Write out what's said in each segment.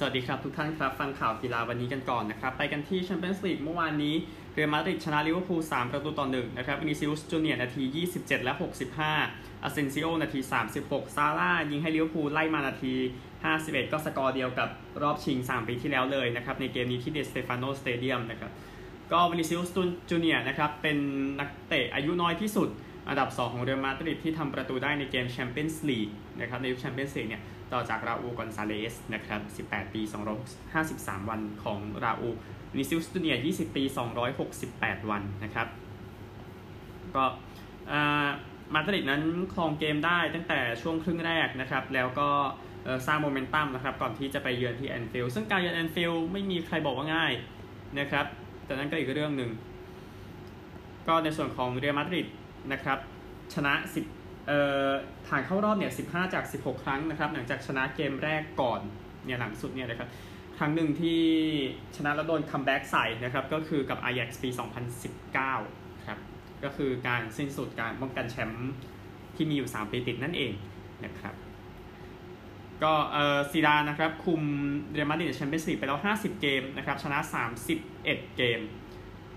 สวัสดีครับทุกท่านครับ ฟังข่าวกีฬาวันนี้กันก่อนนะครับ ไปกันที่แชมเปี้ยนส์ลีกเมื่อวานนี้ เรอัลมาดริดชนะลิเวอร์พูล3ประตูต่อ1นะครับวินิซิอุสจูเนียร์นาที 27 และ 65อาเซนซิโอนาที 36 ซาลาห์ยิงให้ลิเวอร์พูลไล่มานาที 51 ก็สกอร์เดียวกับรอบชิง 3 ปีที่แล้วเลยนะครับในเกมนี้ที่ดิสเตฟาโนสเตเดียมนะครับก็วินิซิอุสจูเนียร์นะครับเป็นนักเตะอายุน้อยที่สุด อันดับ 2 ของเรอัลมาดริดที่ทำประตูได้ในเกมแชมเปี้ยนส์ลีกนะครับในยุคแชมเปี้ยนส์ลีกเนี่ย ต่อจากราอูลกอนซาเลสนะครับ 18 ปี 253 วันของราอูลวินิซิอุสจูเนียร์ 20 ปี 268 วันนะครับ ก็มาดริดนั้นครองเกมได้ตั้งแต่ช่วงครึ่งแรกนะครับ แล้วก็สร้างโมเมนตัมนะครับ ก่อนที่จะไปเยือนที่แอนฟิลด์ซึ่งการเยือนแอนฟิลด์ไม่มีใครบอกว่าง่ายนะครับ แต่นั้นก็อีกเรื่องหนึ่ง ก็ในส่วนของเรอัลมาดริดนะครับ ชนะ 10 ผ่านเข้ารอบเนี่ย 15 จาก 16 ครั้งนะครับ หลังจากชนะเกมแรกก่อนเนี่ยหลังสุดเนี่ยนะครับ ครั้งหนึ่งที่ชนะแล้วโดน comeback ใส่นะครับ ก็คือกับ Ajax ปี 2019 ครับ ก็คือการสิ้นสุดการป้องกันแชมป์ที่มีอยู่ 3 ปีติดนั่นเองนะครับ ก็เออซีดานนะครับ คุมเรอัลมาดริดแชมเปี้ยนส์ลีกไปแล้ว 50 เกมนะครับ ชนะ 31 เกม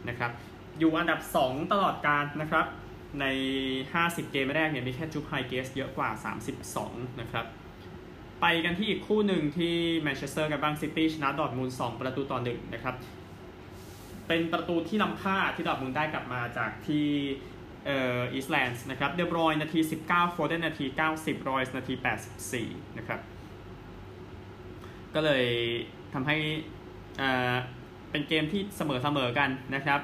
นะครับ อยู่อันดับ 2 ตลอดกาลนะครับ ใน 50 เกมแรกเนี่ยมีแค่จุปป์ไฮย์เกสเยอะกว่า 32 นะครับ ไปกันที่อีกคู่หนึ่งที่แมนเชสเตอร์ครับแมนซิตี้ชนะดอร์ทมุนด์2ประตูต่อ1นะครับ เป็นประตูที่ล้ำค่าที่ดอร์ทมุนด์ได้กลับมาจากที่เอ่ออีสต์แลนด์นะครับเดอบรอยน์นาที 19 โฟเดนนาที 90 รอยส์นาที 84 นะครับ ก็เลยทำให้อ่าเป็นเกมที่เสมอๆกันนะครับ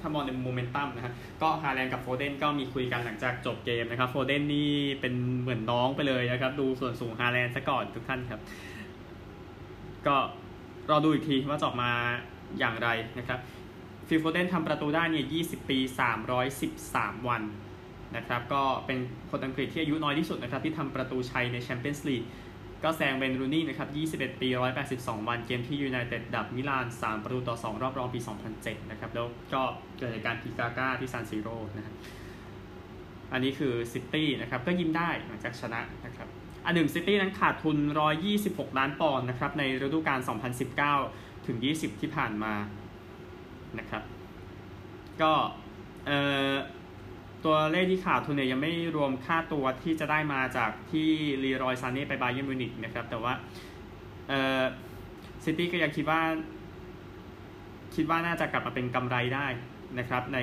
ถ้ามองในโมเมนตัมนะครับก็ฮาแลนด์กับโฟเดนก็มีคุยกันหลังจากจบเกมนะครับโฟเดนนี่เป็นเหมือนน้องไปเลยนะครับ ดูส่วนสูงฮาแลนด์ซะก่อนทุกท่านครับ ก็รอดูอีกทีว่าจะออกมาอย่างไรนะครับฟิลโฟเดนทำประตูได้เนี่ย 20 ปี 313 วันนะครับ ก็เป็นคนอังกฤษที่อายุน้อยที่สุดนะครับ ที่ทำประตูชัยในแชมเปี้ยนส์ลีก ก็แซงเวนรูนี่นะครับ 21 ปี 182 วันเกมที่ยูไนเต็ดกับมิลาน 3 ประตูต่อ 2 รอบรองปี 2007 นะครับ แล้วก็เกิดการพิกาก้าที่ซานซิโร่นะครับอันนี้คือซิตี้นะครับ ก็ยิ้มได้หลังจากชนะนะครับอันหนึ่งซิตี้นั้นขาดทุน 126 ล้านปอนด์นะครับ ในฤดูกาล 2019 ถึง 20 ที่ผ่านมานะครับ ก็เอ่อ ตัวเลขที่ขาดทุนเนี่ยยังไม่รวมค่าตัวที่จะได้มาจากที่ลีรอยซานเน่ไปบาเยิร์นมิวนิกนะครับ แต่ว่าเออซิตี้ก็ยังคิดว่า คิดว่าน่าจะกลับมาเป็นกำไรได้นะครับ ใน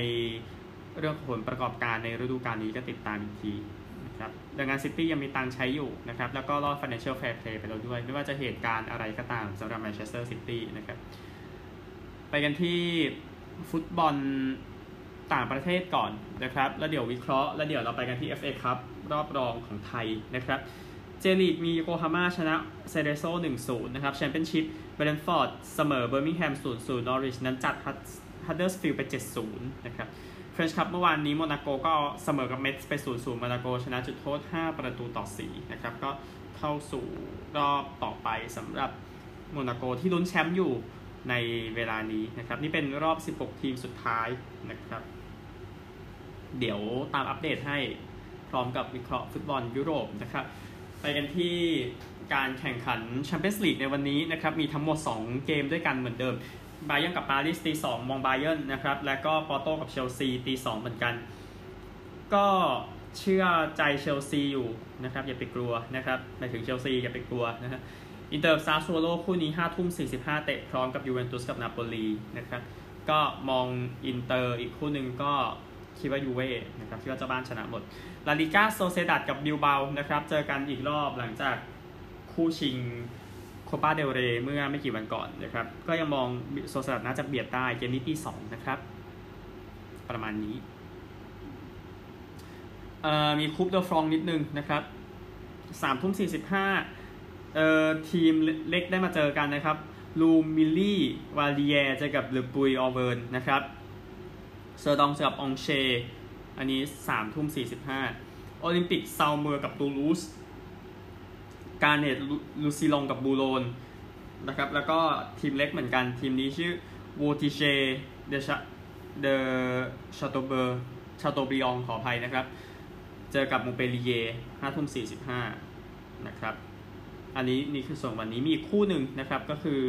เรื่องผลประกอบการในฤดูกาลนี้ก็ติดตามอีกทีนะครับดังนั้นซิตี้ยังมีตังใช้อยู่นะครับ แล้วก็รอด financial fair play ไปแล้วด้วย ไม่ว่าจะเหตุการณ์อะไรก็ตามสำหรับแมนเชสเตอร์ซิตี้นะครับ ไปกันที่ฟุตบอล ต่างประเทศก่อนนะครับ แล้วเดี๋ยววิเคราะห์ แล้วเดี๋ยวเราไปกันที่ FA ครับรอบรองของไทยนะครับ เจลีกโยโกฮาม่าชนะเซเรโซ1-0 นะครับแชมเปี้ยนชิพเบรนฟอร์ดเสมอเบอร์มิงแฮม 0-0 นอริชนั้นจัดฮัตเดอร์สฟิลด์ไป 7-0 นะครับ French Cup เมื่อวานนี้โมนาโกก็เสมอกับเมทส์ไป 0-0 โมนาโกชนะจุดโทษ 5 ประตูต่อ 4 นะครับ ก็เข้าสู่รอบต่อไปสำหรับโมนาโกที่ลุ้นแชมป์อยู่ในเวลานี้นะครับ นี่เป็นรอบ 16 ทีมสุดท้ายนะครับ เดี๋ยวตามอัปเดตให้พร้อมกับวิเคราะห์ฟุตบอลยุโรปนะครับไปกันที่การแข่งขันแชมเปี้ยนส์ลีกในวันนี้นะครับมีทั้งหมด 2 เกมด้วยกันเหมือนเดิมบาเยอร์นกับปารีสตีสองมองบาเยอร์นะครับแล้วก็ปอร์โตกับเชลซีตีสองเหมือนกัน ก็เชื่อใจเชลซีอยู่นะครับอย่าไปกลัวนะครับหมายถึงเชลซีอย่าไปกลัวนะฮะอินเตอร์ซาโซโลคู่นี้5ทุ่ม45 เตะพร้อมกับยูเวนตุสกับนาโปลีนะครับก็มองอินเตอร์อีกคู่หนึ่งก็ คิดว่ายูเว่นะครับคิดว่าเจ้าบ้านชนะหมดลาลิก้าโซเซดัดกับบิลเบานะครับเจอกันอีกรอบหลังจากคู่ชิงโคปาเดลเรเมื่อไม่กี่วันก่อนนะครับก็ยังมองโซเซดัดน่าจะเบียดได้เกมนี้ที่สองนะครับประมาณนี้มี Coupe de France นิดนึงนะครับสามทุ่มสี่สิบห้าทีมเล็กได้มาเจอกันนะครับ ลูมิลลี่ วาลีเยเจอกับเลปุย ออเวิร์นนะครับ เซอร์ดองเจอกับองเช อันนี้สามทุ่มสี่สิบห้าโอลิมปิกซาวเมอร์กับตูลูสการเนตลูซิลองกับบูโรนนะครับ แล้วก็ทีมเล็กเหมือนกัน ทีมนี้ชื่อโวติเชเดชเดชาโตเบอร์ชาโตบริองขออภัยนะครับ เจอกับมูเปลีเยห้าทุ่มสี่สิบห้านะครับ อันนี้นี่คือส่วนวันนี้มีอีกคู่หนึ่งนะครับ ก็คือ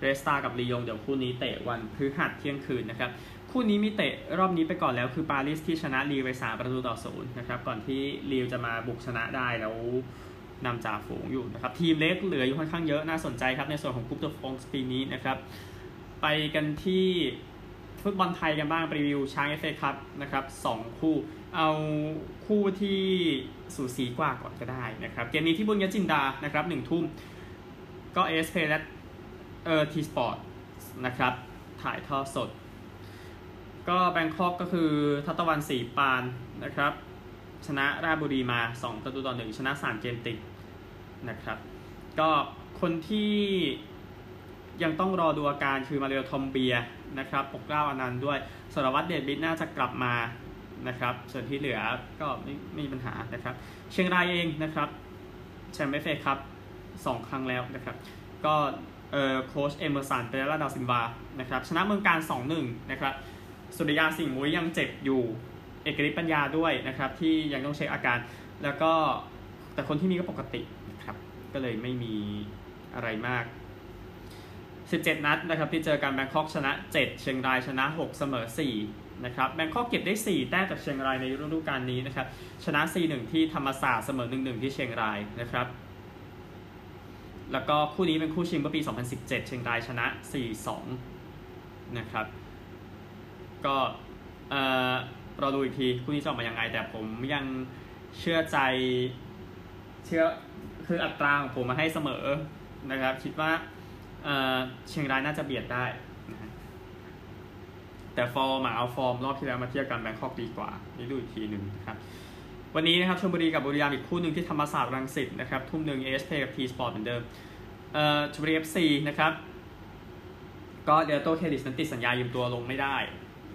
เรดสตาร์กับลียง เดี๋ยวคู่นี้เตะวันพฤหัสเที่ยงคืนนะครับ คู่นี้มีเตะรอบนี้ไปก่อนแล้วคือปารีสที่ชนะลีลไปสามประตูต่อศูนย์นะครับก่อนที่ลีลจะมาบุกชนะได้แล้วนำจ่าฝูงอยู่นะครับทีมเล็กเหลืออยู่ค่อนข้างเยอะน่าสนใจครับในส่วนของ Coupe de France ปีนี้นะครับไปกันที่ฟุตบอลไทยกันบ้างรีวิวช้างเอฟเอคัพนะครับสองคู่เอาคู่ที่สูสีกว่าก่อนก็ได้นะครับเกมนี้ที่บุญยจินดานะครับหนึ่งทุ่มก็ AIS Play และเออ T Sports นะครับถ่ายทอดสด ก็แบงคอกก็คือธชตวัน ศรีปานนะครับ ชนะราชบุรีมา 2 ประตูต่อหนึ่งชนะ 3 เกมติดนะครับ ก็คนที่ยังต้องรอดูอาการคือมาเรียทอมเบียนะครับ ปกเกล้าอนันต์ด้วยสารวัตรเดชบิดน่าจะกลับมานะครับ ส่วนที่เหลือก็ไม่ไม่มีปัญหานะครับ เชียงรายเองนะครับแชมป์เอฟเอครับสองครั้งแล้วนะครับ ก็เออโค้ชเอเมอร์สันเปเรร่าดาวซินวานะครับ ชนะเมืองกาญจน์ 2-1 นะครับ สุริยาสิงห์มุ้ยยังเจ็บอยู่ เอกฤทธิ์ปัญญาด้วยนะครับ ที่ยังต้องเช็คอาการ แล้วก็แต่คนที่มีก็ปกตินะครับ ก็เลยไม่มีอะไรมาก 17 นัดนะครับที่เจอกันแบงคอกชนะ 7 เชียงรายชนะ 6 เสมอ 4 นะครับแบงคอกเก็บได้ 4 แต้มจากเชียงรายในฤดูกาลนี้นะครับ ชนะ 4-1 ที่ธรรมศาสตร์เสมอ 1-1 ที่เชียงรายนะครับแล้วก็คู่นี้เป็นคู่ชิงเมื่อปี 2017 เชียงรายชนะ 4-2 นะครับ ก็เออเราดูอีกทีคู่นี้จะออกมายังไง แต่ผมยังเชื่อใจเชื่อคืออัตราของผมมาให้เสมอนะครับ คิดว่าเออเชียงรายน่าจะเบียดได้นะแต่ฟอร์มอะเอาฟอร์มรอบที่แล้วมาเทียบกันแบงคอกดีกว่า นี่ดูอีกทีหนึ่งนะครับวันนี้นะครับชลบุรีกับบุรีรัมย์อีกคู่หนึ่งที่ธรรมศาสตร์รังสิตนะครับ ทุ่มหนึ่ง AIS Play กับ T Sports เหมือนเดิมเอ่อชลบุรีเอฟซีนะครับ ก็เดลโตเครดิสนั้นติดสัญญายืมตัวลงไม่ได้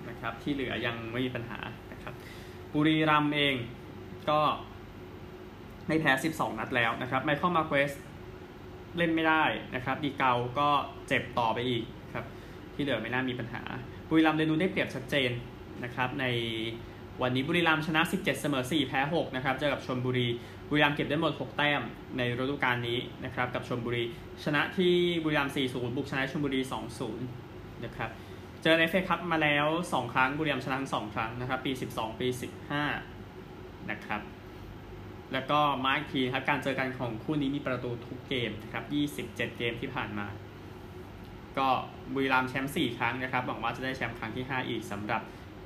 นะครับที่เหลือยังไม่มีปัญหานะครับบุรีรัมเองก็ไม่แพ้ 12 นัดแล้วนะครับไมเคิลมาเควสเล่นไม่ได้นะครับดีเกาก็เจ็บต่อไปอีกครับที่เหลือไม่น่ามีปัญหา บุรีรัมย์เดนูได้เปรียบชัดเจนนะครับในวันนี้บุรีรัมย์ชนะ 17 เสมอ 4 แพ้ 6 นะครับเจอกับชลบุรี บุรีรัมย์เก็บได้หมด 6 แต้มในฤดูกาลนี้นะครับกับชลบุรี ชนะที่บุรีรัมย์4-0 บุกชนะชลบุรี 2-0 นะครับ เจอในเฟคัพมาแล้ว 2 ครั้งบุรีรัมย์ชนะทั้ง2ครั้งนะครับ ปี 12 ปี 15 นะครับ แล้วก็มาอีกทีครับการเจอกันของคู่นี้มีประตูทุกเกมนะครับ27 เกมที่ผ่านมา ก็บุรีรัมย์แชมป์4ครั้งนะครับหวังว่าจะได้แชมป์ครั้งที่ 5 อีกสำหรับ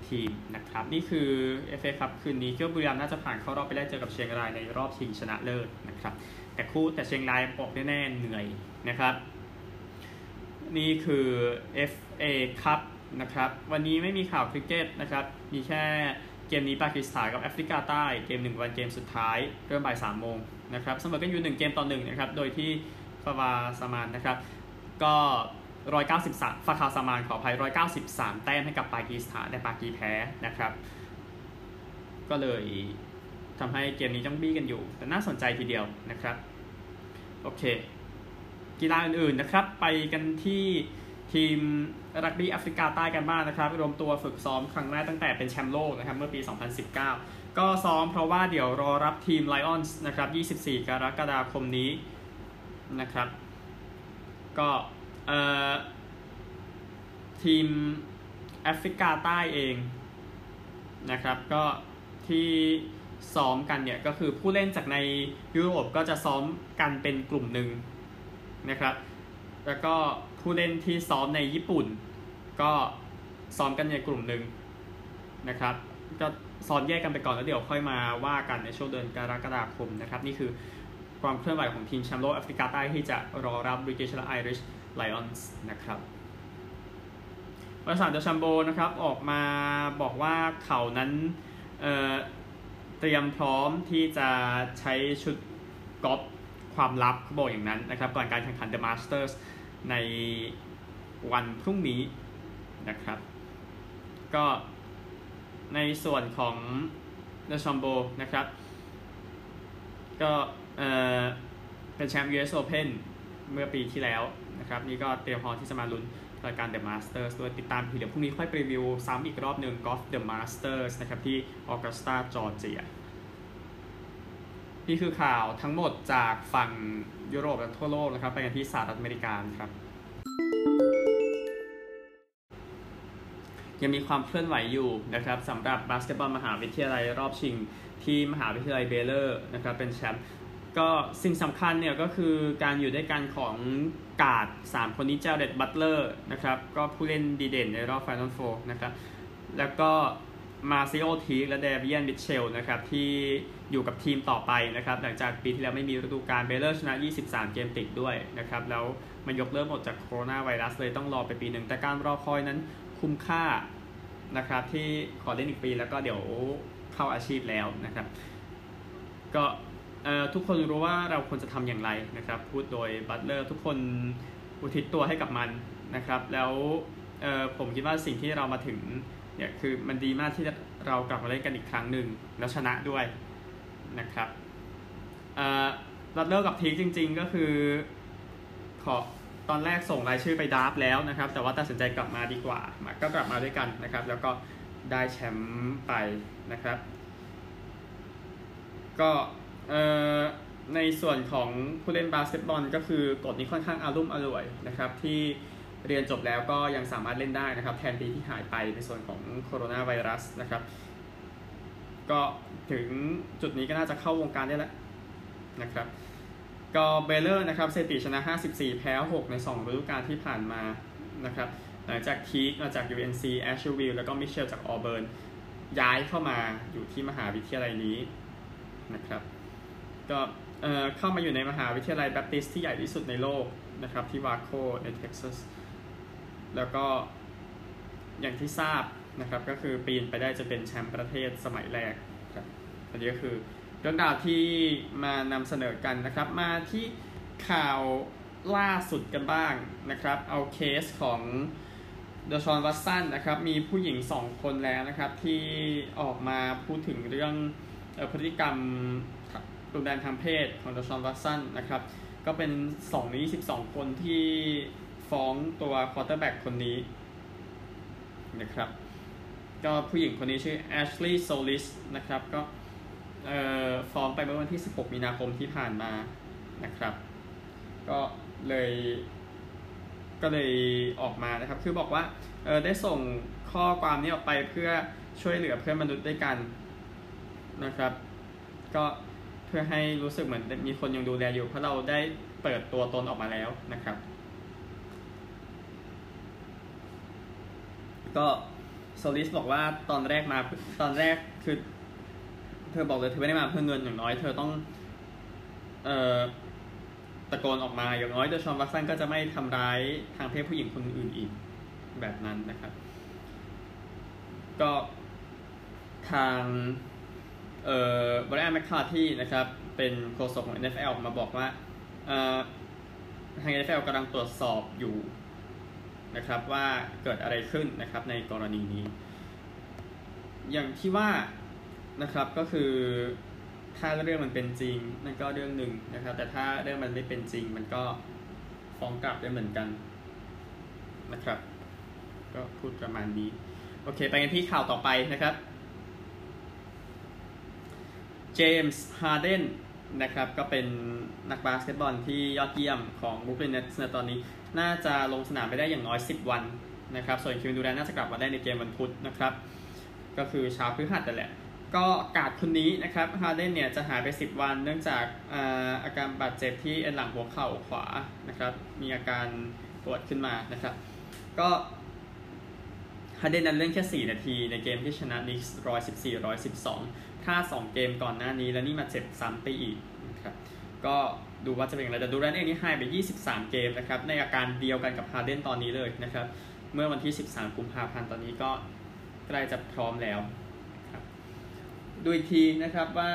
ทีมนะครับ นี่คือ FA ครับคืนนี้คิดว่าบุรีรัมย์น่าจะผ่านเข้ารอบไปได้เจอกับเชียงรายในรอบชิงชนะเลิศนะครับ แต่คู่แต่เชียงรายบอกแน่ๆเหนื่อยนะครับ นี่คือ FA ครับนะครับวันนี้ไม่มีข่าวคริกเก็ตนะครับมีแค่เกมนี้ปากีสถานกับแอฟริกาใต้เกมหนึ่งวันเกมสุดท้ายเริ่มบ่ายสามโมงนะครับเสมอกันอยู่หนึ่งเกมต่อหนึ่งนะครับโดยที่ฟาวาสมานนะครับก็ร้อยเก้าสิบสามฟาคาสมานขออภัยร้อยเก้าสิบสามแต้มให้กับปากีสถานแต่ปากีแพ้นะครับ ก็เลยทำให้เกมนี้ต้องบี้กันอยู่ แต่น่าสนใจทีเดียวนะครับ โอเค กีฬาอื่นๆนะครับ ไปกันที่ทีมรักบี้แอฟริกาใต้กันบ้างนะครับ รวมตัวฝึกซ้อมครั้งแรกตั้งแต่เป็นแชมป์โลกนะครับ เมื่อปี 2019 ก็ซ้อมเพราะว่าเดี๋ยวรอรับทีม Lions นะครับ 24 กรกฎาคมนี้นะครับ ก็เอ่อทีมแอฟริกาใต้เองนะครับก็ที่ซ้อมกันเนี่ยก็คือผู้เล่นจากในยุโรปก็จะซ้อมกันเป็นกลุ่มหนึ่ง นะครับ แล้วก็ผู้เล่นที่ซ้อมในญี่ปุ่น ก็ซ้อมกันในกลุ่มหนึ่งนะครับ ก็ซ้อมแยกกันไปก่อนแล้วเดี๋ยวค่อยมาว่ากันในช่วงเดือนกรกฎาคมนะครับ นี่คือความเคลื่อนไหวของทีมแชมป์โลกแอฟริกาใต้ที่จะรอรับบริเกชและไอริชไลออนส์นะครับบริษัทเดชัมโบนะครับออกมาบอกว่าเขานั้นเเตรียมพร้อมที่จะใช้ชุดกอล์ฟ ความลับเขาบอกอย่างนั้นนะครับ ก่อนการแข่งขัน The Masters ในวันพรุ่งนี้นะครับ ก็ในส่วนของเดชอมโบนะครับ ก็เออเป็นแชมป์ US Open เมื่อปีที่แล้วนะครับ นี่ก็เตรียมพร้อมที่จะมาลุ้นรายการ The Masters ด้วยติดตามทีเดี๋ยวพรุ่งนี้ค่อยปรีวิวซ้ำอีกรอบหนึ่ง Golf The Masters นะครับที่ออกัสตาจอร์เจีย นี่คือข่าวทั้งหมดจากฝั่งยุโรปและทั่วโลกนะครับ ไปกันที่สหรัฐอเมริกาครับ ยังมีความเคลื่อนไหวอยู่นะครับสำหรับบาสเกตบอลมหาวิทยาลัยรอบชิงที่มหาวิทยาลัยเบเลอร์นะครับเป็นแชมป์ก็สิ่งสำคัญเนี่ยก็คือการอยู่ด้วยกันของการ์ด 3 คนนี้เจ้าเด็ดบัตเลอร์นะครับ ก็ผู้เล่นดีเด่นในรอบ Final Four นะครับ แล้วก็ มาซิโอทีและเดวิเอนบิเชลนะครับที่อยู่กับทีมต่อไปนะครับหลังจากปีที่แล้วไม่มีฤดูกาลเบเลอร์ชนะ 23 เกมติดด้วยนะครับแล้วมันยกเลิกหมดจากโคโรนาไวรัสเลยต้องรอไปปีหนึ่งแต่การรอคอยนั้นคุ้มค่านะครับที่ขอเล่นอีกปีแล้วก็เดี๋ยวเข้าอาชีพแล้วนะครับก็ทุกคนรู้ว่าเราควรจะทำอย่างไรนะครับพูดโดยบัตเลอร์ทุกคนอุทิศตัวให้กับมันนะครับแล้วผมคิดว่าสิ่งที่เรามาถึง เนี่ยคือมันดีมากที่เรากลับมาเล่นกันอีกครั้งหนึ่งแล้วชนะด้วยนะครับบัตเลอร์กับทีจริง ๆ ก็คือขอตอนแรกส่งรายชื่อไป draft แล้วนะครับ แต่ว่าตัดสินใจกลับมาดีกว่าก็กลับมาด้วยกันนะครับ แล้วก็ได้แชมป์ไปนะครับ ก็ในส่วนของผู้เล่นบาสเกตบอลก็คือกฎนี้ค่อนข้างอะลุ่มอล่วยนะครับที่ เรียนจบแล้วก็ยังสามารถเล่นได้นะครับ แทนปีที่หายไปในส่วนของโคโรนาไวรัสนะครับ ก็ถึงจุดนี้ก็น่าจะเข้าวงการได้แล้วนะครับก็เบเลอร์นะครับสถิติชนะ 54 แพ้ 6 ใน 2 ฤดูกาลที่ผ่านมานะครับหลังจากทีกมาจาก UNC แอชวิลแล้วก็มิเชลจากออเบิร์นย้ายเข้ามาอยู่ที่มหาวิทยาลัยนี้นะครับก็เข้ามาอยู่ในมหาวิทยาลัยแบปทิสต์ที่ใหญ่ที่สุดในโลกนะครับที่วาโคในเท็กซัส แล้วก็อย่างที่ทราบนะครับก็คือปีนไปได้จะเป็นแชมป์ประเทศสมัยแรกครับอันนี้ก็คือเรื่องราวที่มานำเสนอกันนะครับ มาที่ข่าวล่าสุดกันบ้างนะครับ เอาเคสของเดชอนวัตสันนะครับ มีผู้หญิงสองคนแล้วนะครับ ที่ออกมาพูดถึงเรื่องพฤติกรรมรุนแรงทางเพศของเดชอนวัตสันนะครับ ก็เป็น2ใน22 คนที่ ฟ้องตัว quarterback คนนี้นะครับก็ผู้หญิงคนนี้ชื่อแอชลีย์โซลิสนะครับก็ฟ้องไปเมื่อวันที่ 16 มีนาคมที่ผ่านมานะครับ ก็เลยก็เลยออกมานะครับ คือบอกว่าเออได้ส่งข้อความนี้ออกไปเพื่อช่วยเหลือเพื่อนมนุษย์ด้วยกันนะครับ ก็เพื่อให้รู้สึกเหมือนมีคนยังดูแลอยู่ เพราะเราได้เปิดตัวตนออกมาแล้วนะครับ ก็โซลิสบอกว่าตอนแรกมาตอนแรกคือ เธอบอกเลยเธอไม่ได้มาเพื่อเงินอย่างน้อย เธอต้อง เอ่อตะโกนออกมาอย่างน้อยเดชอนวัตสันก็จะไม่ทำร้ายทางเพศผู้หญิงคนอื่นอีกแบบนั้นนะครับ ก็ทางเอ่อบริอันแมคคาที่นะครับ เป็นโฆษกของ NFL มาบอกว่าทาง NFL กำลังตรวจสอบอยู่ นะครับว่าเกิดอะไรขึ้นนะครับในกรณีนี้ อย่างที่ว่านะครับก็คือถ้าเรื่องมันเป็นจริงนั่นก็เรื่องหนึ่งนะครับ แต่ถ้าเรื่องมันไม่เป็นจริง มันก็ฟ้องกลับได้เหมือนกันนะครับ ก็พูดประมาณนี้ โอเค ไปกันที่ข่าวต่อไปนะครับเจมส์ฮาร์เดนนะครับก็เป็นนักบาสเกตบอลที่ยอดเยี่ยมของบรู๊คลินเน็ตส์ในตอนนี้ น่าจะลงสนามไปได้อย่างน้อย 10 วันนะครับ ส่วนเควินดูแรนน่าจะกลับมาได้ในเกมวันพุธนะครับ ก็คือเช้าพฤหัสแต่แหละ ก็กาดคนนี้นะครับฮาเดนเนี่ยจะหายไป 10 วัน เนื่องจากอาการบาดเจ็บที่เอ็นหลังหัวเข่าขวานะครับ มีอาการปวดขึ้นมานะครับ ก็ฮาเดนนั้นเล่นแค่ 4 นาทีในเกมที่ชนะนิกส์114 112ถ้า 2 เกมก่อนหน้านี้แล้วนี่มาเจ็บซ้ำไปอีกนะครับ ก็ ดูว่าจะเป็นอย่างไรแต่ดูแรนเองนี่หายไป 23 เกมนะครับในอาการเดียวกันกับฮาร์เดนตอนนี้เลยนะครับเมื่อวันที่ 13 กุมภาพันธ์ตอนนี้ก็ใกล้จะพร้อมแล้วดูอีกทีนะครับว่า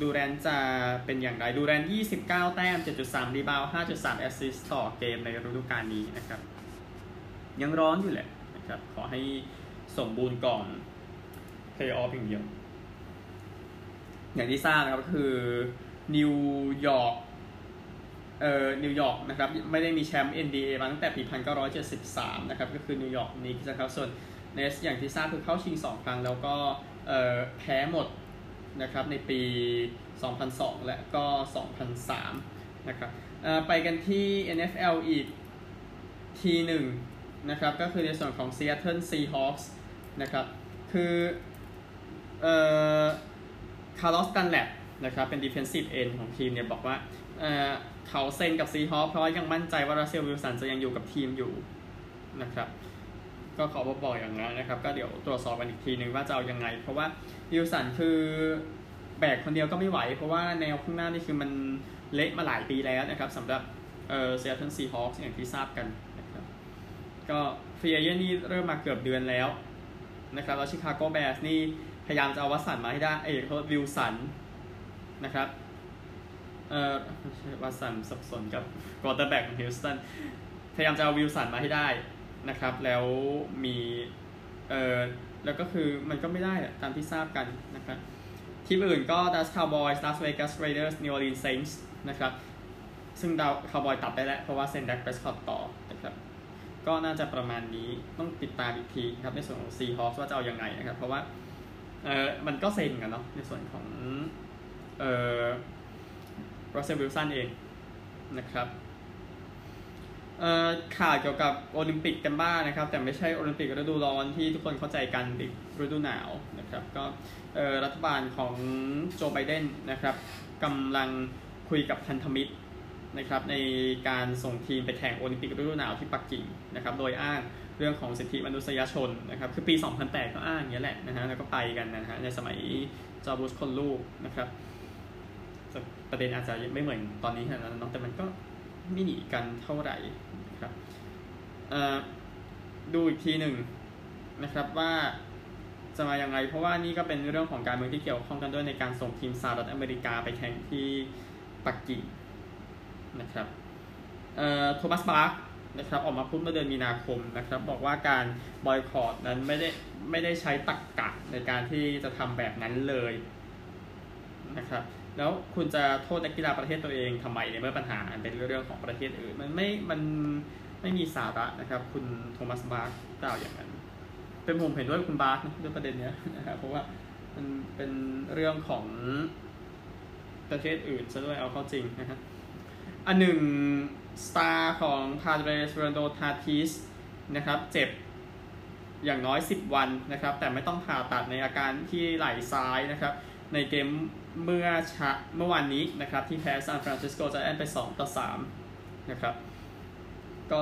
ดูแรนจะเป็นอย่างไรดูแรน 29 แต้ม 7.3 rebound 5.3 assist ต่อเกมในฤดูกาลนี้นะครับ ยังร้อนอยู่แหละนะครับขอให้สมบูรณ์ก่อนเพลย์ออฟอย่างเดียว อย่างที่ทราบนะครับคือ นิวยอร์กเอ่อนิวยอร์กนะครับไม่ได้มีแชมป์ NBA มาตั้งแต่ปี 1973 นะครับก็คือนิวยอร์กนิกส์นะครับส่วนเน็ตส์อย่างที่ทราบคือเข้าชิง 2 ครั้ง แล้วก็เอ่อแพ้หมดนะครับในปี 2002 และก็ 2003 นะครับไปกันที่ NFL อีกทีหนึ่งนะครับก็คือในส่วนของ Seattle Seahawks นะครับคือเอ่อคาร์ลอสกันแลบ นะครับเป็น defensive end ของทีมเนี่ยบอกว่าเเขาเซ็นกับ Seahawks เพราะยังมั่นใจว่ารัสเซลวิลสันจะยังอยู่กับทีมอยู่นะครับก็ขอบอกอย่างนั้นนะครับ ก็เดี๋ยวตรวจสอบกันอีกทีนึงว่าจะเอายังไง เพราะว่าวิลสันคือแบกคนเดียวก็ไม่ไหว เพราะว่าแนวข้างหน้านี่คือมันเละมาหลายปีแล้วนะครับสำหรับเอ่อซีแอตเทิลซีฮอคส์อย่างที่ทราบกันนะครับก็ free agent นี่เริ่มมาเกือบเดือนแล้วนะครับแล้วชิคาโกแบร์สนี่พยายามจะเอาวัตสันมาให้ได้เอ้ยเขาวิลสัน นะครับเอ่อวัตสันสับสนกับ quarterback ของฮิวสตันพยายามจะเอาวิลสันมาให้ได้นะครับ แล้วมีเอ่อแล้วก็คือมันก็ไม่ได้ตามที่ทราบกันนะครับทีมอื่นก็ Dallas Cowboys Las Vegas Raiders New Orleans Saints นะครับซึ่งดาวคาวบอยตัดได้แล้ว เพราะว่าเซนดักเบสคอตต่อนะครับก็น่าจะประมาณนี้ต้องติดตามอีกทีครับในส่วนของ Seahawks ว่าจะเอาอยัางไงนะครับ เพราะว่าเออมันก็เซ็นกันเนาะในส่วนของ เออรัสเซลวิลสันเองนะครับข่าวเกี่ยวกับโอลิมปิกกันบ้างนะครับ แต่ไม่ใช่โอลิมปิกฤดูร้อนที่ทุกคนเข้าใจกันอีกฤดูหนาวนะครับก็รัฐบาลของโจไบเดนนะครับกำลังคุยกับพันธมิตรนะครับในการส่งทีมไปแข่งโอลิมปิกฤดูหนาวที่ปักกิ่งนะครับโดยอ้างเรื่องของสิทธิมนุษยชนนะครับคือปี 2008 ก็อ้างอย่างนี้แหละนะฮะแล้วก็ไปกันนะฮะในสมัยจอร์บุชคนลูกนะครับ ประเด็นอาจจะไม่เหมือนตอนนี้ขนาดนั้นแต่มันก็ไม่หนีกันเท่าไหร่ครับดูอีกทีหนึ่งนะครับว่าจะมาอย่างไร เพราะว่านี่ก็เป็นเรื่องของการเมืองที่เกี่ยวข้องกันด้วยในการส่งทีมสหรัฐอเมริกาไปแข่งที่ปักกิ่งนะครับโทมัสบาร์กนะครับออกมาพูดเมื่อเดือนมีนาคมนะครับบอกว่าการบอยคอรดนั้นไม่ได้ไม่ได้ใช้ตักกะในการที่จะทำแบบนั้นเลยนะครับ แล้วคุณจะโทษนักกีฬาประเทศตัวเองทำไมในเมื่อปัญหาเป็นเรื่องของประเทศอื่น มันไม่ มันไม่มีสาระนะครับ คุณโทมัสบาร์กล่าวอย่างนั้น เป็นผมเห็นด้วยคุณบาร์ด้วยประเด็นเนี้ยนะครับ เพราะว่ามันเป็นเรื่องของประเทศอื่นซะด้วยเอาเข้าจริงนะครับอันหนึ่งสตาร์ของพาเดรสเฟอร์นานโดทาทิสนะครับ เจ็บอย่างน้อย 10 วันนะครับ แต่ไม่ต้องผ่าตัดในอาการที่ไหล่ซ้ายนะครับ ในเกม เมื่อชะเมื่อวานนี้นะครับที่แพ้ซานฟรานซิสโกไจแอนต์สไป 2 ต่อ 3 นะครับ ก็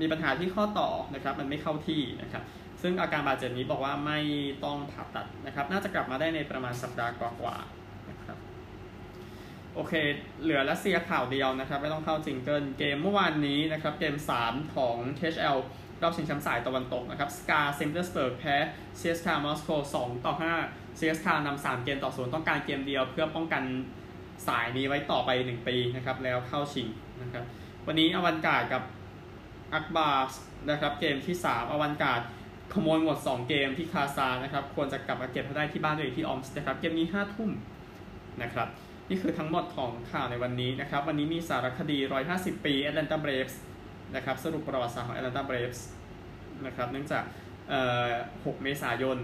มีปัญหาที่ข้อต่อนะครับ มันไม่เข้าที่นะครับ ซึ่งอาการบาดเจ็บนี้บอกว่าไม่ต้องผ่าตัดนะครับ น่าจะกลับมาได้ในประมาณสัปดาห์กว่าๆนะครับ โอเค เหลือรัสเซียข่าวเดียวนะครับ ไม่ต้องเข้า jingle เกมเมื่อวานนี้นะครับ เกม 3 ของ KHL รอบชิงแชมป์สายตะวันตกนะครับสกาเซนต์ปีเตอร์สเบิร์กแพ้เซียสคามอสโก2ต่อ5 เซียสคานำ3เกมต่อศูนย์ต้องการเกมเดียวเพื่อป้องกันสายนี้ไว้ต่อไป 1 ปีนะครับ แล้วเข้าชิงนะครับ วันนี้อวันกาดกับอักบาสนะครับ เกมที่ 3 อวันกาดขโมยหมด 2 เกมที่คาซานะครับ ควรจะกลับมาเก็บให้ได้ที่บ้านตัวเองที่ออมส์นะครับ เกมนี้5ทุ่มนะครับ นี่คือทั้งหมดของข่าวในวันนี้นะครับ วันนี้มีสารคดี 150 ปีแอตแลนตาเบรฟส์นะครับ สรุปประวัติศาสตร์ของแอตแลนตาเบรฟส์นะครับ เนื่องจาก 6 เมษายน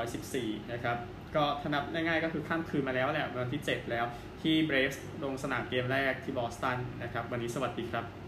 2414 นะครับ ก็ถนับง่ายๆก็คือข้ามคืนมาแล้วแหละวันที่ 7 แล้วที่เบรฟส์ลงสนามเกมแรกที่บอสตันนะครับ วันนี้สวัสดีครับ